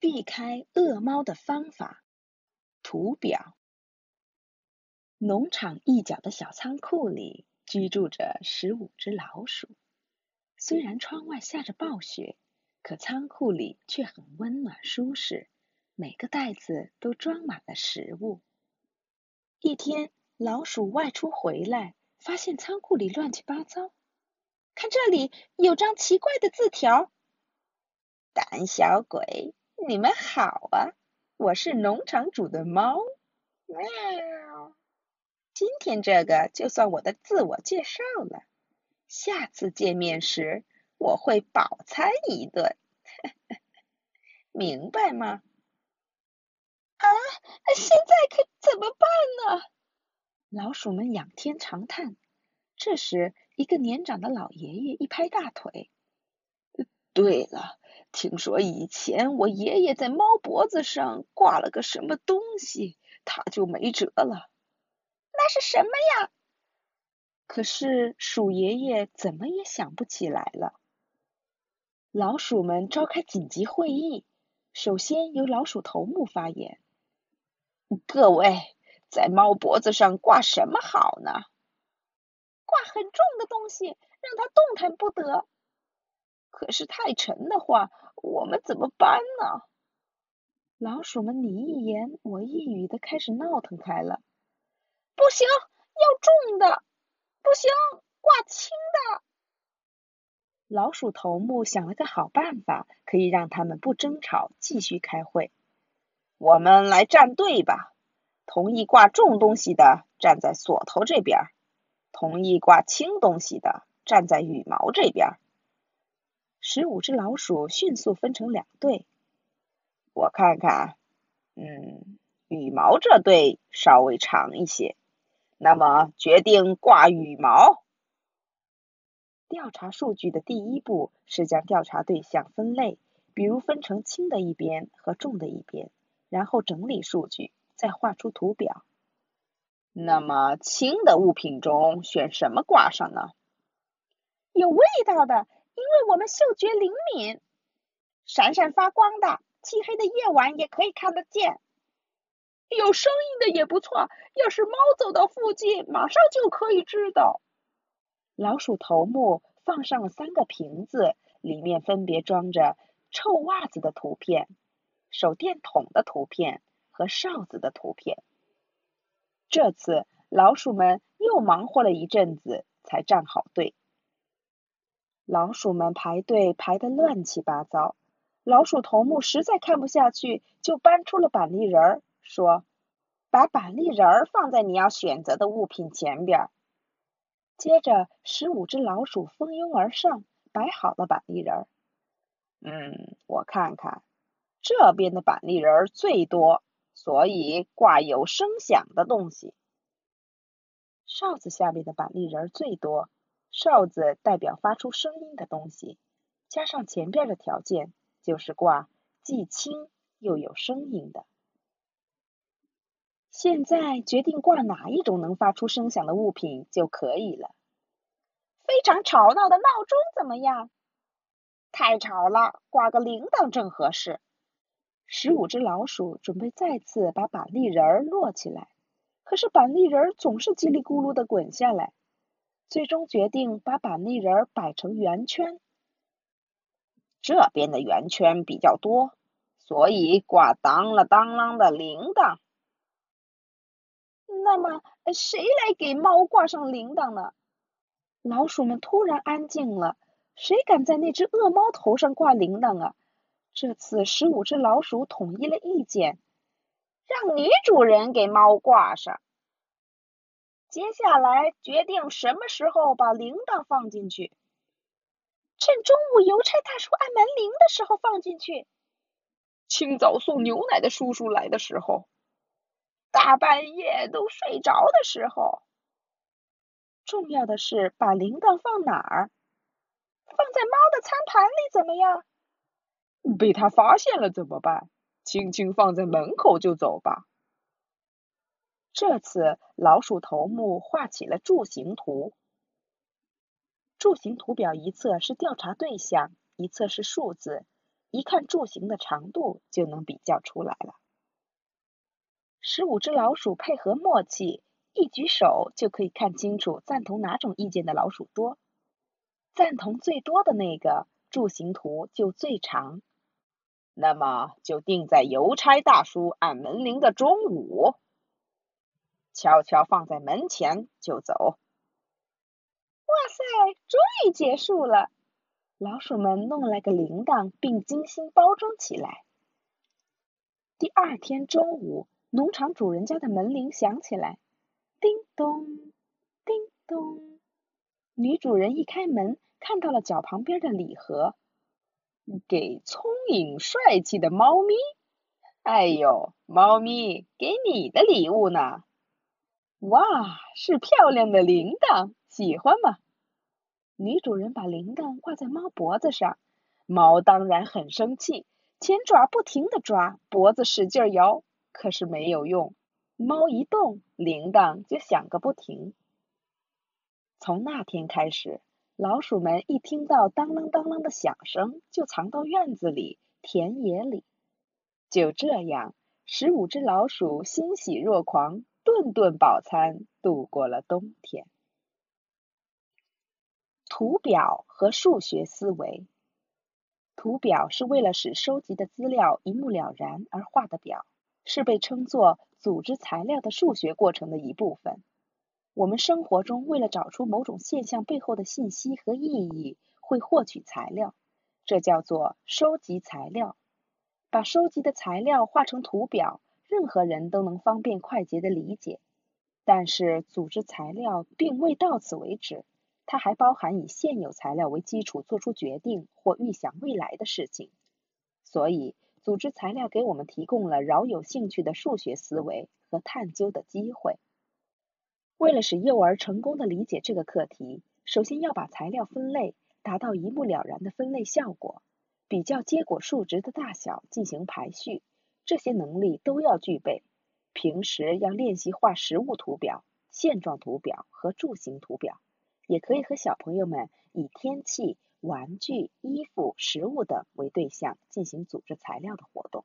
避开恶猫的方法。图表：农场一角的小仓库里居住着十五只老鼠。虽然窗外下着暴雪，可仓库里却很温暖舒适。每个袋子都装满了食物。一天，老鼠外出回来，发现仓库里乱七八糟。看这里有张奇怪的字条：“胆小鬼，你们好啊！我是农场主的猫。喵，今天这个就算我的自我介绍了。下次见面时，我会饱餐一顿。明白吗？”啊，现在可怎么办呢？老鼠们仰天长叹。这时，一个年长的老爷爷一拍大腿：“对了，听说以前我爷爷在猫脖子上挂了个什么东西，他就没辙了。那是什么呀？”可是鼠爷爷怎么也想不起来了。老鼠们召开紧急会议，首先由老鼠头目发言：“各位，在猫脖子上挂什么好呢？”挂很重的东西，让它动弹不得。可是太沉的话，我们怎么搬呢？老鼠们你一言我一语的开始闹腾开了。不行，要重的。不行，挂轻的。老鼠头目想了个好办法，可以让他们不争吵，继续开会。我们来站队吧。同意挂重东西的站在锁头这边。同意挂轻东西的站在羽毛这边。十五只老鼠迅速分成两队。我看看，嗯，羽毛这队稍微长一些，那么决定挂羽毛。调查数据的第一步是将调查对象分类，比如分成轻的一边和重的一边，然后整理数据，再画出图表。那么轻的物品中选什么挂上呢？有味道的，因为我们嗅觉灵敏；闪闪发光的，漆黑的夜晚也可以看得见；有声音的也不错，要是猫走到附近，马上就可以知道。老鼠头目放上了三个瓶子，里面分别装着臭袜子的图片、手电筒的图片和哨子的图片。这次老鼠们又忙活了一阵子，才站好队。老鼠们排队排得乱七八糟，老鼠头目实在看不下去，就搬出了板栗仁儿，说：“把板栗仁儿放在你要选择的物品前边。”接着，十五只老鼠蜂拥而上，摆好了板栗仁儿。嗯，我看看，这边的板栗仁儿最多。所以挂有声响的东西。哨子下面的板栗仁最多，哨子代表发出声音的东西，加上前边的条件，就是挂既轻又有声音的。现在决定挂哪一种能发出声响的物品就可以了。非常吵闹的闹钟怎么样？太吵了，挂个铃铛正合适。十五只老鼠准备再次把板栗仁儿摞起来，可是板栗仁儿总是叽里咕噜的滚下来。最终决定把板栗仁摆成圆圈，这边的圆圈比较多，所以挂当啷当啷的铃铛。那么谁来给猫挂上铃铛呢？老鼠们突然安静了，谁敢在那只恶猫头上挂铃铛啊？这次十五只老鼠统一了意见，让女主人给猫挂上。接下来决定什么时候把铃铛放进去。趁中午邮差大叔按门铃的时候放进去。清早送牛奶的叔叔来的时候。大半夜都睡着的时候。重要的是把铃铛放哪儿？放在猫的餐盘里怎么样？被他发现了怎么办？轻轻放在门口就走吧。这次老鼠头目画起了柱形图。柱形图表一侧是调查对象，一侧是数字，一看柱形的长度就能比较出来了。十五只老鼠配合默契，一举手就可以看清楚赞同哪种意见的老鼠多。赞同最多的那个柱形图就最长。那么就定在邮差大叔按门铃的中午，悄悄放在门前就走。哇塞，终于结束了！老鼠们弄来个铃铛，并精心包装起来。第二天中午，农场主人家的门铃响起来，叮咚，叮咚。女主人一开门，看到了脚旁边的礼盒，给聪颖帅气的猫咪。哎呦，猫咪，给你的礼物呢？哇，是漂亮的铃铛，喜欢吗？女主人把铃铛挂在猫脖子上，猫当然很生气，前爪不停的抓，脖子使劲摇，可是没有用。猫一动，铃铛就响个不停。从那天开始，老鼠们一听到当啷当啷的响声，就藏到院子里、田野里。就这样，十五只老鼠欣喜若狂，顿顿饱餐，度过了冬天。图表和数学思维。图表是为了使收集的资料一目了然而画的表，是被称作组织材料的数学过程的一部分。我们生活中为了找出某种现象背后的信息和意义，会获取材料，这叫做收集材料。把收集的材料画成图表，任何人都能方便快捷的理解。但是，组织材料并未到此为止。它还包含以现有材料为基础做出决定或预想未来的事情，所以组织材料给我们提供了饶有兴趣的数学思维和探究的机会。为了使幼儿成功的理解这个课题，首先要把材料分类，达到一目了然的分类效果，比较结果数值的大小进行排序，这些能力都要具备。平时要练习画实物图表、线状图表和柱形图表。也可以和小朋友们以天气、玩具、衣服、食物等为对象进行组织材料的活动。